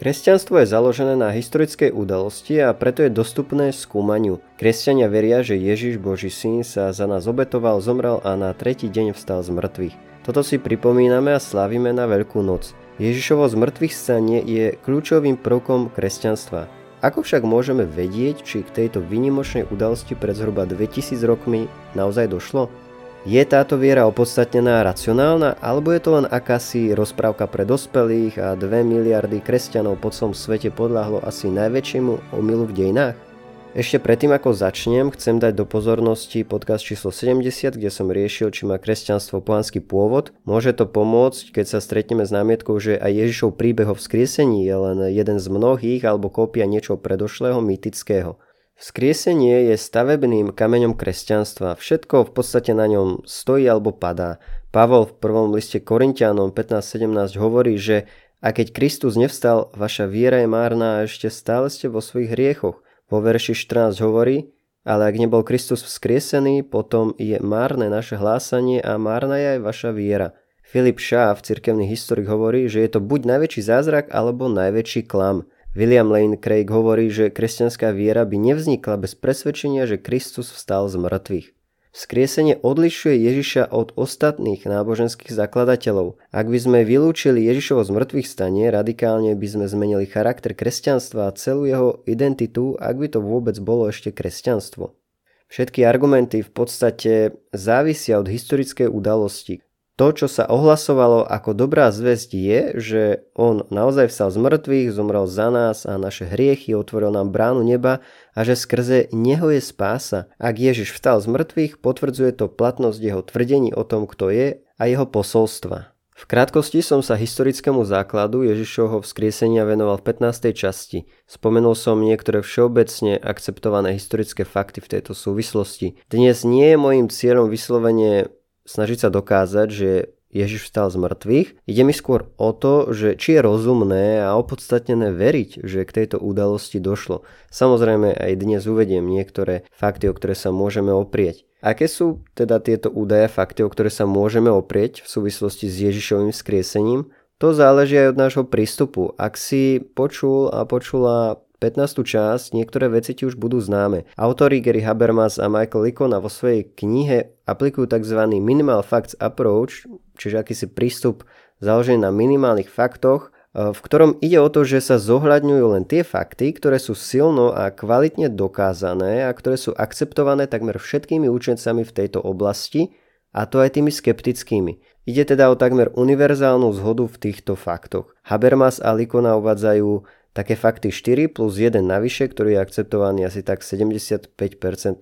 Kresťanstvo je založené na historickej udalosti a preto je dostupné skúmaniu. Kresťania veria, že Ježiš Boží syn sa za nás obetoval, zomrel a na tretí deň vstal z mŕtvych. Toto si pripomíname a slavíme na Veľkú noc. Ježišovo zmrtvých stanie je kľúčovým prvkom kresťanstva. Ako však môžeme vedieť, či k tejto vynimočnej udalosti pred zhruba 2000 rokmi naozaj došlo? Je táto viera opodstatnená racionálna, alebo je to len akási rozprávka pre dospelých a 2 miliardy kresťanov po celom svete podľahlo asi najväčšiemu omylu v dejinách? Ešte predtým ako začnem, chcem dať do pozornosti podcast číslo 70, kde som riešil, či má kresťanstvo pohanský pôvod. Môže to pomôcť, keď sa stretneme s námietkou, že aj Ježišov príbeh o vzkriesení je len jeden z mnohých alebo kópia niečo predošlého mytického. Vzkriesenie je stavebným kameňom kresťanstva. Všetko v podstate na ňom stojí alebo padá. Pavol v prvom liste Korintianom 15.17 hovorí, že a keď Kristus nevstal, vaša viera je márna a ešte stále ste vo svojich hriechoch. Vo verši 14 hovorí, ale ak nebol Kristus vzkriesený, potom je márne naše hlásanie a márna je aj vaša viera. Filip Schaff, cirkevný historik, hovorí, že je to buď najväčší zázrak alebo najväčší klam. William Lane Craig hovorí, že kresťanská viera by nevznikla bez presvedčenia, že Kristus vstal z mŕtvych. Vzkriesenie odlišuje Ježiša od ostatných náboženských zakladateľov. Ak by sme vylúčili Ježišovo z mŕtvych stanie, radikálne by sme zmenili charakter kresťanstva a celú jeho identitu, ak by to vôbec bolo ešte kresťanstvo. Všetky argumenty v podstate závisia od historickej udalosti, to, čo sa ohlasovalo ako dobrá zväzť je, že on naozaj vstal z mŕtvych, zomrel za nás a naše hriechy, otvoril nám bránu neba a že skrze neho je spása. Ak Ježiš vstal z mŕtvych, potvrdzuje to platnosť jeho tvrdení o tom, kto je a jeho posolstva. V krátkosti som sa historickému základu Ježišovho vzkriesenia venoval v 15. časti. Spomenul som niektoré všeobecne akceptované historické fakty v tejto súvislosti. Dnes nie je môjim cieľom vyslovene snažiť sa dokázať, že Ježiš vstal z mŕtvych. Ide mi skôr o to, že či je rozumné a opodstatnené veriť, že k tejto udalosti došlo. Samozrejme aj dnes uvediem niektoré fakty, o ktoré sa môžeme oprieť. Aké sú teda tieto údaje, fakty, o ktoré sa môžeme oprieť v súvislosti s Ježišovým skriesením? To záleží aj od nášho prístupu. Ak si počul a počula 15. časť niektoré veci ti už budú známe. Autori Gary Habermas a Michael Likona vo svojej knihe aplikujú tzv. Minimal Facts Approach, čiže akýsi prístup založený na minimálnych faktoch, e, v ktorom ide o to, že sa zohľadňujú len tie fakty, ktoré sú silno a kvalitne dokázané a ktoré sú akceptované takmer všetkými učencami v tejto oblasti, a to aj tými skeptickými. Ide teda o takmer univerzálnu zhodu v týchto faktoch. Habermas a Likona uvádzajú také fakty 4 plus 1 navyše, ktorý je akceptovaný asi tak 75%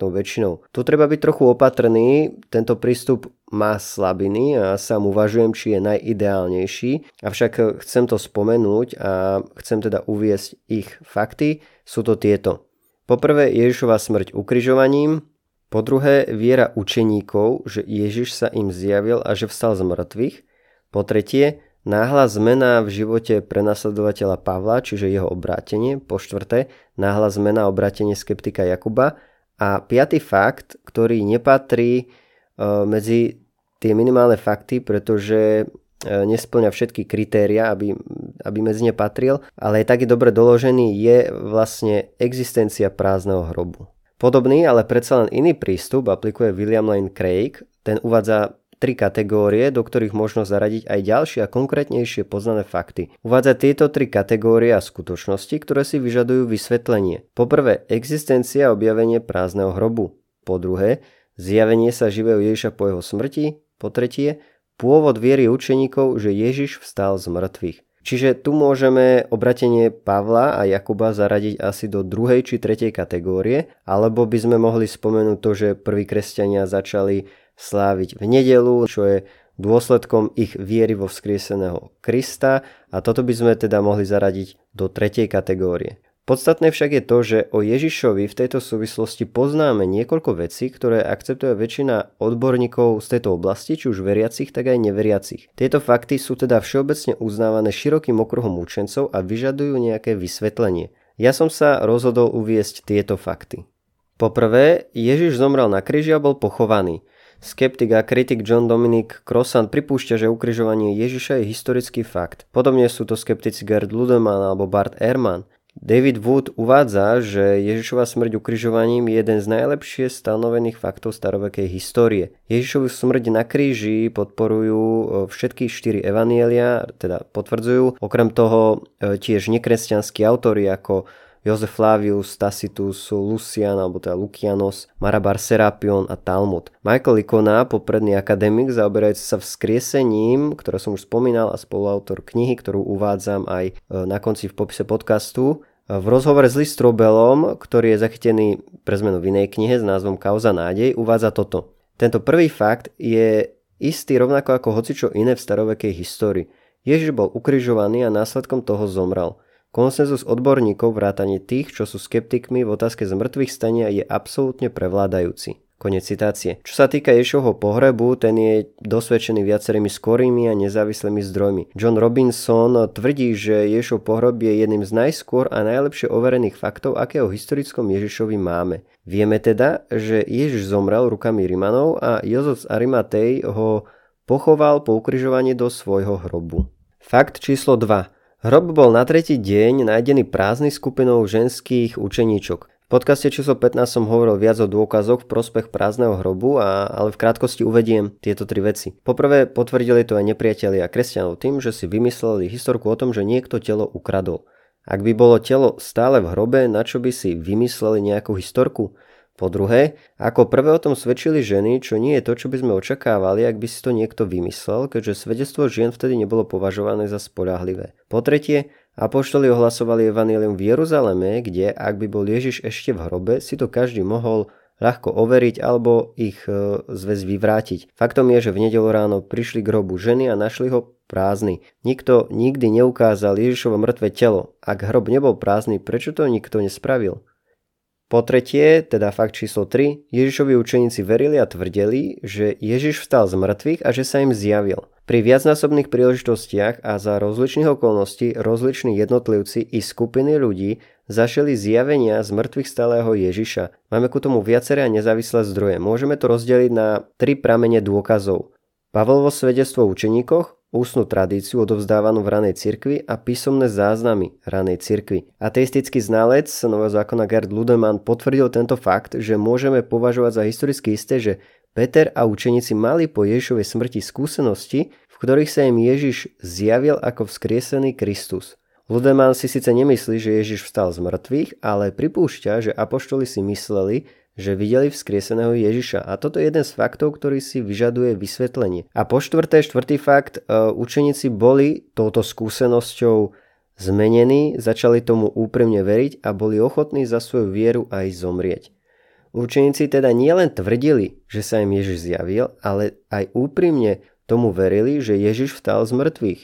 väčšinou. Tu treba byť trochu opatrný, tento prístup má slabiny a sám uvažujem, či je najideálnejší, avšak chcem to spomenúť a chcem teda uviesť ich fakty. Sú to tieto. Poprvé Ježišova smrť ukrižovaním, po druhé viera učeníkov, že Ježiš sa im zjavil a že vstal z mŕtvych, po tretie Náhla zmena v živote prenasledovateľa Pavla, čiže jeho obrátenie. Po štvrté, náhla zmena obrátenie skeptika Jakuba. A piatý fakt, ktorý nepatrí e, medzi tie minimálne fakty, pretože e, nesplňa všetky kritéria, aby, aby medzi ne patril, ale je taký dobre doložený, je vlastne existencia prázdneho hrobu. Podobný, ale predsa len iný prístup aplikuje William Lane Craig. Ten uvádza tri kategórie, do ktorých možno zaradiť aj ďalšie a konkrétnejšie poznané fakty. Uvádza tieto tri kategórie a skutočnosti, ktoré si vyžadujú vysvetlenie. Po prvé, existencia a objavenie prázdneho hrobu. Po druhé, zjavenie sa živého Ježiša po jeho smrti. Po tretie, pôvod viery učeníkov, že Ježiš vstal z mŕtvych. Čiže tu môžeme obratenie Pavla a Jakuba zaradiť asi do druhej či tretej kategórie, alebo by sme mohli spomenúť to, že prví kresťania začali sláviť v nedelu, čo je dôsledkom ich viery vo vzkrieseného Krista a toto by sme teda mohli zaradiť do tretej kategórie. Podstatné však je to, že o Ježišovi v tejto súvislosti poznáme niekoľko vecí, ktoré akceptuje väčšina odborníkov z tejto oblasti, či už veriacich, tak aj neveriacich. Tieto fakty sú teda všeobecne uznávané širokým okruhom učencov a vyžadujú nejaké vysvetlenie. Ja som sa rozhodol uviesť tieto fakty. Poprvé, Ježiš zomrel na kríži a bol pochovaný. Skeptik a kritik John Dominic Crossan pripúšťa, že ukrižovanie Ježiša je historický fakt. Podobne sú to skeptici Gerd Ludemann alebo Bart Ehrman. David Wood uvádza, že Ježišova smrť ukrižovaním je jeden z najlepšie stanovených faktov starovekej histórie. Ježišovu smrť na kríži podporujú e, všetky štyri evanielia, teda potvrdzujú. Okrem toho e, tiež nekresťanskí autory ako Jozef Flavius, Tacitus, Lucian alebo teda Lukianos, Marabar Serapion a Talmud. Michael Ikona, popredný akademik zaoberajúci sa vzkriesením, ktoré som už spomínal a spoluautor knihy, ktorú uvádzam aj e, na konci v popise podcastu, e, v rozhovore s Listrobelom, ktorý je zachytený pre zmenu v inej knihe s názvom Kauza nádej, uvádza toto. Tento prvý fakt je istý rovnako ako hocičo iné v starovekej histórii. Ježiš bol ukrižovaný a následkom toho zomrel. Konsenzus odborníkov vrátane tých, čo sú skeptikmi v otázke zmrtvých stania je absolútne prevládajúci. Konec citácie. Čo sa týka Ješovho pohrebu, ten je dosvedčený viacerými skorými a nezávislými zdrojmi. John Robinson tvrdí, že Ješov pohreb je jedným z najskôr a najlepšie overených faktov, aké o historickom Ježišovi máme. Vieme teda, že Ježiš zomrel rukami Rimanov a Jozef z Arimatej ho pochoval po ukrižovaní do svojho hrobu. Fakt číslo 2. Hrob bol na tretí deň nájdený prázdny skupinou ženských učeníčok. V podcaste číslo 15 som hovoril viac o dôkazoch v prospech prázdneho hrobu, a, ale v krátkosti uvediem tieto tri veci. Poprvé potvrdili to aj nepriatelia kresťanov tým, že si vymysleli historku o tom, že niekto telo ukradol. Ak by bolo telo stále v hrobe, na čo by si vymysleli nejakú historku? Po druhé, ako prvé o tom svedčili ženy, čo nie je to, čo by sme očakávali, ak by si to niekto vymyslel, keďže svedectvo žien vtedy nebolo považované za spoľahlivé. Po tretie, apoštoli ohlasovali evanílium v Jeruzaleme, kde, ak by bol Ježiš ešte v hrobe, si to každý mohol ľahko overiť alebo ich e, zväz vyvrátiť. Faktom je, že v nedelu ráno prišli k hrobu ženy a našli ho prázdny. Nikto nikdy neukázal Ježišovo mŕtve telo. Ak hrob nebol prázdny, prečo to nikto nespravil? Po tretie, teda fakt číslo 3, Ježišovi učeníci verili a tvrdili, že Ježiš vstal z mŕtvych a že sa im zjavil. Pri viacnásobných príležitostiach a za rozličných okolností rozliční jednotlivci i skupiny ľudí zašeli zjavenia z mŕtvych stáleho Ježiša. Máme ku tomu viaceré a nezávislé zdroje. Môžeme to rozdeliť na tri pramene dôkazov. Pavlovo svedectvo o učeníkoch, ústnu tradíciu odovzdávanú v ranej cirkvi a písomné záznamy ranej cirkvi. Ateistický znalec Nového zákona Gerd Ludemann potvrdil tento fakt, že môžeme považovať za historicky isté, že Peter a učeníci mali po Ježišovej smrti skúsenosti, v ktorých sa im Ježiš zjavil ako vzkriesený Kristus. Ludemann si síce nemyslí, že Ježiš vstal z mŕtvych, ale pripúšťa, že apoštoli si mysleli, že videli vzkrieseného Ježiša. A toto je jeden z faktov, ktorý si vyžaduje vysvetlenie. A po štvrté, štvrtý fakt, e, učeníci boli touto skúsenosťou zmenení, začali tomu úprimne veriť a boli ochotní za svoju vieru aj zomrieť. Učeníci teda nielen tvrdili, že sa im Ježiš zjavil, ale aj úprimne tomu verili, že Ježiš vstal z mŕtvych.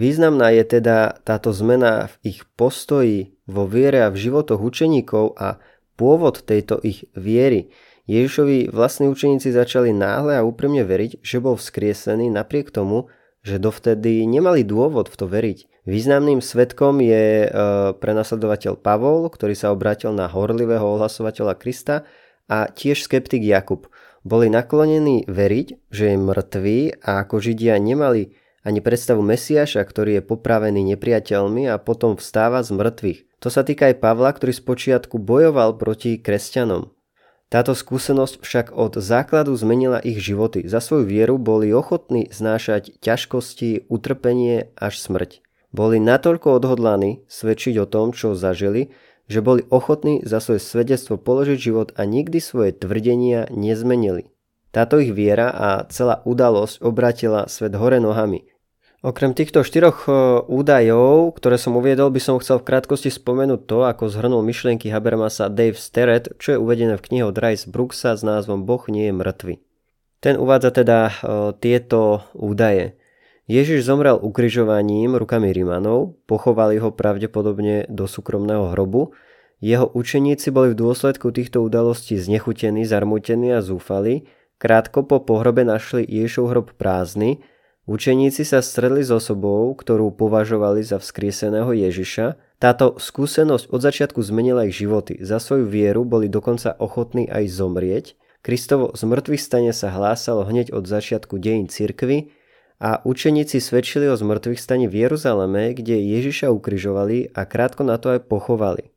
Významná je teda táto zmena v ich postoji, vo viere a v životoch učeníkov a pôvod tejto ich viery. Ježišovi vlastní učeníci začali náhle a úprimne veriť, že bol vzkriesený napriek tomu, že dovtedy nemali dôvod v to veriť. Významným svetkom je e, prenasledovateľ Pavol, ktorý sa obrátil na horlivého ohlasovateľa Krista a tiež skeptik Jakub. Boli naklonení veriť, že je mŕtvý a ako Židia nemali ani predstavu Mesiaša, ktorý je popravený nepriateľmi a potom vstáva z mŕtvych. To sa týka aj Pavla, ktorý spočiatku bojoval proti kresťanom. Táto skúsenosť však od základu zmenila ich životy. Za svoju vieru boli ochotní znášať ťažkosti, utrpenie až smrť. Boli natoľko odhodlaní svedčiť o tom, čo zažili, že boli ochotní za svoje svedectvo položiť život a nikdy svoje tvrdenia nezmenili. Táto ich viera a celá udalosť obratila svet hore nohami. Okrem týchto štyroch e, údajov, ktoré som uviedol, by som chcel v krátkosti spomenúť to, ako zhrnul myšlienky Habermasa Dave Sterrett, čo je uvedené v knihe od Rice Brooksa s názvom Boh nie je mŕtvy. Ten uvádza teda e, tieto údaje. Ježiš zomrel ukrižovaním rukami Rimanov, pochovali ho pravdepodobne do súkromného hrobu, jeho učeníci boli v dôsledku týchto udalostí znechutení, zarmutení a zúfali, krátko po pohrobe našli Ježišov hrob prázdny, Učeníci sa stredli s osobou, ktorú považovali za vzkrieseného Ježiša. Táto skúsenosť od začiatku zmenila ich životy. Za svoju vieru boli dokonca ochotní aj zomrieť. Kristovo zmrtvých stane sa hlásalo hneď od začiatku dejín cirkvy a učeníci svedčili o zmrtvých stane v Jeruzaleme, kde Ježiša ukrižovali a krátko na to aj pochovali.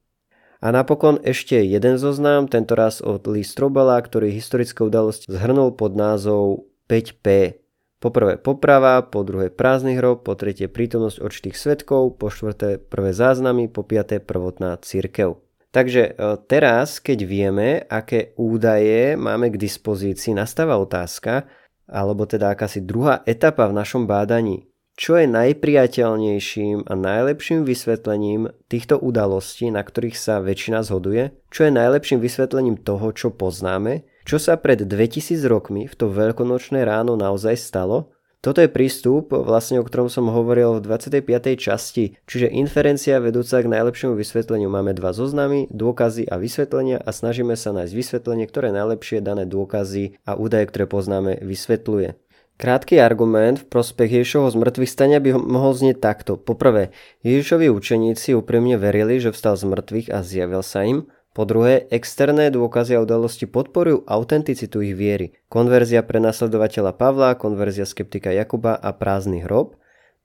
A napokon ešte jeden zoznam, tentoraz od Lee Strobela, ktorý historickú udalosť zhrnul pod názov 5P. Po prvé poprava, po druhé prázdny hrob, po tretie prítomnosť očitých svetkov, po štvrté prvé záznamy, po piaté prvotná církev. Takže e, teraz, keď vieme, aké údaje máme k dispozícii, nastáva otázka, alebo teda akási druhá etapa v našom bádaní. Čo je najpriateľnejším a najlepším vysvetlením týchto udalostí, na ktorých sa väčšina zhoduje? Čo je najlepším vysvetlením toho, čo poznáme? Čo sa pred 2000 rokmi v to veľkonočné ráno naozaj stalo? Toto je prístup, vlastne o ktorom som hovoril v 25. časti, čiže inferencia vedúca k najlepšiemu vysvetleniu. Máme dva zoznamy, dôkazy a vysvetlenia a snažíme sa nájsť vysvetlenie, ktoré najlepšie dané dôkazy a údaje, ktoré poznáme, vysvetľuje. Krátky argument v prospech Ježišovho zmrtvých stania by mohol znieť takto. Poprvé, Ježišovi učeníci úprimne verili, že vstal z mŕtvych a zjavil sa im. Po druhé, externé dôkazy a udalosti podporujú autenticitu ich viery. Konverzia pre nasledovateľa Pavla, konverzia skeptika Jakuba a prázdny hrob.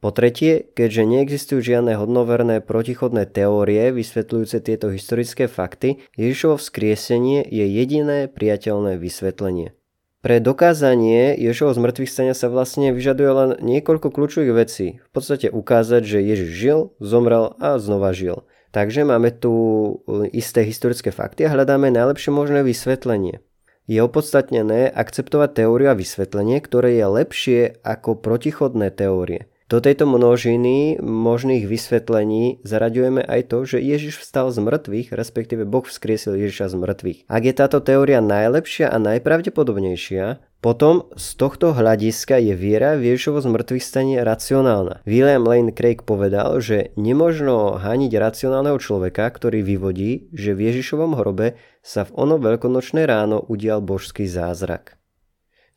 Po tretie, keďže neexistujú žiadne hodnoverné protichodné teórie vysvetľujúce tieto historické fakty, Ježišovo vzkriesenie je jediné priateľné vysvetlenie. Pre dokázanie Ježišovho zmrtvých stania sa vlastne vyžaduje len niekoľko kľúčových vecí. V podstate ukázať, že Ježiš žil, zomrel a znova žil. Takže máme tu e, isté historické fakty a hľadáme najlepšie možné vysvetlenie. Je opodstatnené akceptovať teóriu a vysvetlenie, ktoré je lepšie ako protichodné teórie. Do tejto množiny možných vysvetlení zaraďujeme aj to, že Ježiš vstal z mŕtvych, respektíve Boh vzkriesil Ježiša z mŕtvych. Ak je táto teória najlepšia a najpravdepodobnejšia, potom z tohto hľadiska je viera v Ježišovo zmrtvých stane racionálna. William Lane Craig povedal, že nemožno hániť racionálneho človeka, ktorý vyvodí, že v Ježišovom hrobe sa v ono veľkonočné ráno udial božský zázrak.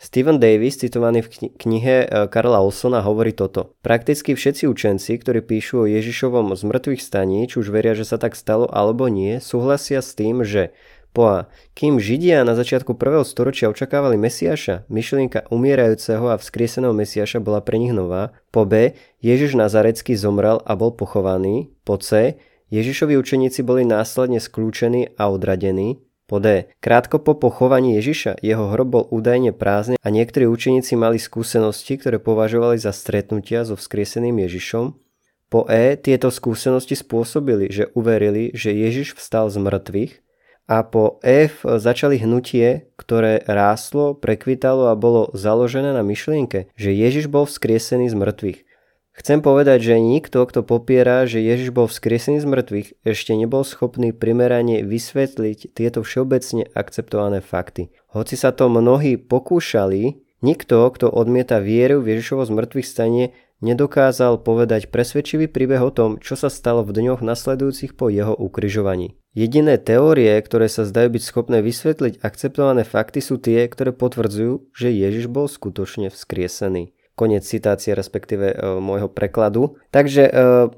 Stephen Davis, citovaný v knihe e, Karla Olsona, hovorí toto. Prakticky všetci učenci, ktorí píšu o Ježišovom zmrtvých staní, či už veria, že sa tak stalo alebo nie, súhlasia s tým, že po A. Kým Židia na začiatku prvého storočia očakávali Mesiaša, myšlienka umierajúceho a vzkrieseného Mesiaša bola pre nich nová. Po B. Ježiš Nazarecký zomrel a bol pochovaný. Po C. Ježišovi učeníci boli následne skľúčení a odradení. Po D. Krátko po pochovaní Ježiša jeho hrob bol údajne prázdny a niektorí učeníci mali skúsenosti, ktoré považovali za stretnutia so vzkrieseným Ježišom. Po E. Tieto skúsenosti spôsobili, že uverili, že Ježiš vstal z mŕtvych a po F začali hnutie, ktoré ráslo, prekvitalo a bolo založené na myšlienke, že Ježiš bol vzkriesený z mŕtvych. Chcem povedať, že nikto, kto popiera, že Ježiš bol vzkriesený z mŕtvych, ešte nebol schopný primerane vysvetliť tieto všeobecne akceptované fakty. Hoci sa to mnohí pokúšali, nikto, kto odmieta vieru v Ježišovo zmrtvých stane, nedokázal povedať presvedčivý príbeh o tom, čo sa stalo v dňoch nasledujúcich po jeho ukrižovaní. Jediné teórie, ktoré sa zdajú byť schopné vysvetliť akceptované fakty sú tie, ktoré potvrdzujú, že Ježiš bol skutočne vzkriesený. Konec citácie, respektíve e, môjho prekladu. Takže, e,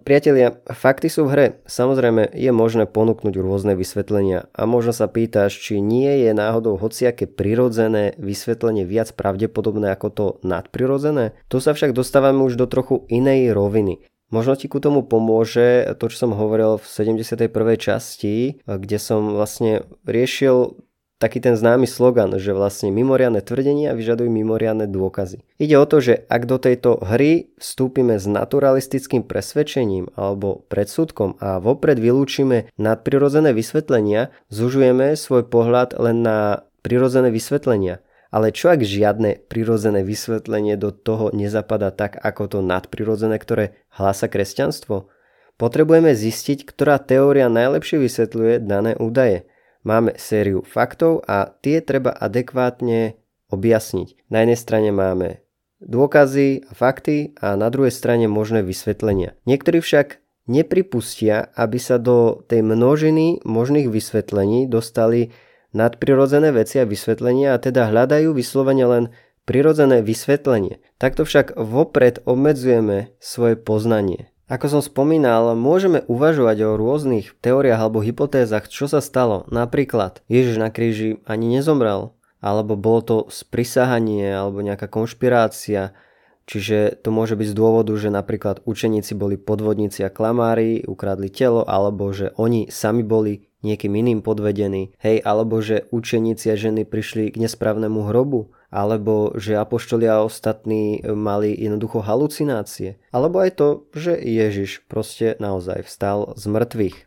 priatelia, fakty sú v hre. Samozrejme, je možné ponúknuť rôzne vysvetlenia a možno sa pýtaš, či nie je náhodou hociaké prirodzené vysvetlenie viac pravdepodobné ako to nadprirodzené. Tu sa však dostávame už do trochu inej roviny. Možno ti ku tomu pomôže to, čo som hovoril v 71. časti, kde som vlastne riešil taký ten známy slogan, že vlastne mimoriadne tvrdenia vyžadujú mimoriadne dôkazy. Ide o to, že ak do tejto hry vstúpime s naturalistickým presvedčením alebo predsudkom a vopred vylúčime nadprirodzené vysvetlenia, zužujeme svoj pohľad len na prirodzené vysvetlenia. Ale čo ak žiadne prirodzené vysvetlenie do toho nezapadá tak ako to nadprirodzené, ktoré hlása kresťanstvo? Potrebujeme zistiť, ktorá teória najlepšie vysvetľuje dané údaje. Máme sériu faktov a tie treba adekvátne objasniť. Na jednej strane máme dôkazy a fakty a na druhej strane možné vysvetlenia. Niektorí však nepripustia, aby sa do tej množiny možných vysvetlení dostali nadprirodzené veci a vysvetlenia a teda hľadajú vyslovene len prirodzené vysvetlenie. Takto však vopred obmedzujeme svoje poznanie. Ako som spomínal, môžeme uvažovať o rôznych teóriách alebo hypotézach, čo sa stalo. Napríklad, Ježiš na kríži ani nezomrel alebo bolo to sprisahanie alebo nejaká konšpirácia, čiže to môže byť z dôvodu, že napríklad učeníci boli podvodníci a klamári, ukradli telo, alebo že oni sami boli niekým iným podvedení, hej, alebo že učeníci a ženy prišli k nesprávnemu hrobu, alebo že apoštolia a ostatní mali jednoducho halucinácie, alebo aj to, že Ježiš proste naozaj vstal z mŕtvych.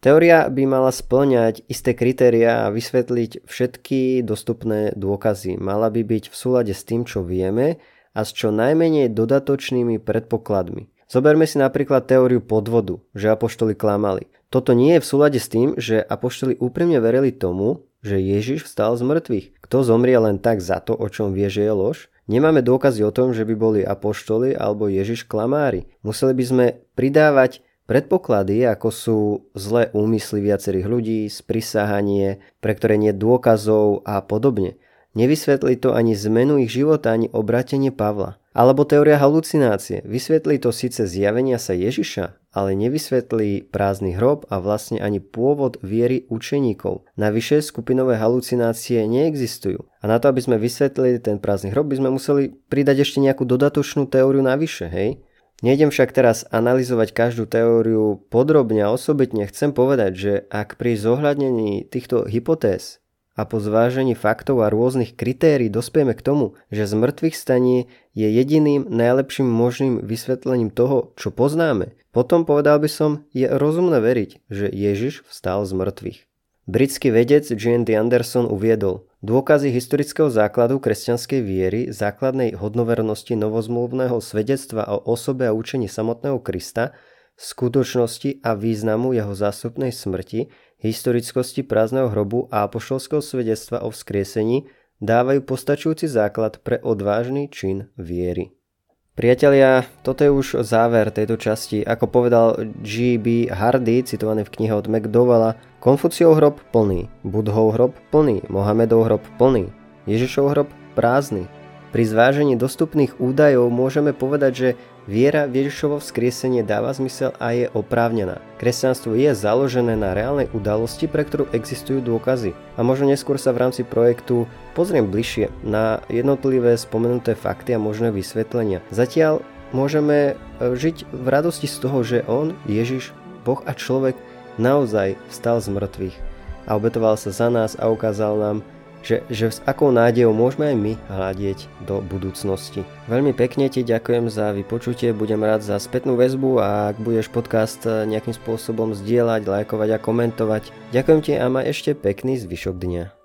Teória by mala splňať isté kritéria a vysvetliť všetky dostupné dôkazy. Mala by byť v súlade s tým, čo vieme a s čo najmenej dodatočnými predpokladmi. Zoberme si napríklad teóriu podvodu, že apoštoli klamali. Toto nie je v súlade s tým, že apoštoli úprimne verili tomu, že Ježiš vstal z mŕtvych. Kto zomrie len tak za to, o čom vie, že je lož? Nemáme dôkazy o tom, že by boli apoštoli alebo Ježiš klamári. Museli by sme pridávať Predpoklady, ako sú zlé úmysly viacerých ľudí, sprisahanie, pre ktoré nie dôkazov a podobne. Nevysvetlí to ani zmenu ich života, ani obratenie Pavla. Alebo teória halucinácie. Vysvetlí to síce zjavenia sa Ježiša, ale nevysvetlí prázdny hrob a vlastne ani pôvod viery učeníkov. Navyše skupinové halucinácie neexistujú. A na to, aby sme vysvetlili ten prázdny hrob, by sme museli pridať ešte nejakú dodatočnú teóriu navyše, hej? Nejdem však teraz analyzovať každú teóriu podrobne a osobitne. Chcem povedať, že ak pri zohľadnení týchto hypotéz a po zvážení faktov a rôznych kritérií dospieme k tomu, že z mŕtvych stanie je jediným najlepším možným vysvetlením toho, čo poznáme, potom povedal by som, je rozumné veriť, že Ježiš vstal z mŕtvych. Britský vedec G.N.D. Anderson uviedol, dôkazy historického základu kresťanskej viery, základnej hodnovernosti novozmluvného svedectva o osobe a učení samotného Krista, skutočnosti a významu jeho zástupnej smrti, historickosti prázdneho hrobu a apoštolského svedectva o vzkriesení dávajú postačujúci základ pre odvážny čin viery. Priatelia, toto je už záver tejto časti. Ako povedal G.B. Hardy, citovaný v knihe od McDowella, Konfuciov hrob plný, Budhov hrob plný, Mohamedov hrob plný, Ježišov hrob prázdny. Pri zvážení dostupných údajov môžeme povedať, že viera v Ježišovo vzkriesenie dáva zmysel a je oprávnená. Kresťanstvo je založené na reálnej udalosti, pre ktorú existujú dôkazy. A možno neskôr sa v rámci projektu pozriem bližšie na jednotlivé spomenuté fakty a možné vysvetlenia. Zatiaľ môžeme e, žiť v radosti z toho, že On, Ježiš, Boh a človek naozaj vstal z mŕtvych a obetoval sa za nás a ukázal nám, že, že s akou nádejou môžeme aj my hľadieť do budúcnosti. Veľmi pekne ti ďakujem za vypočutie, budem rád za spätnú väzbu a ak budeš podcast nejakým spôsobom zdieľať, lajkovať a komentovať. Ďakujem ti a ma ešte pekný zvyšok dňa.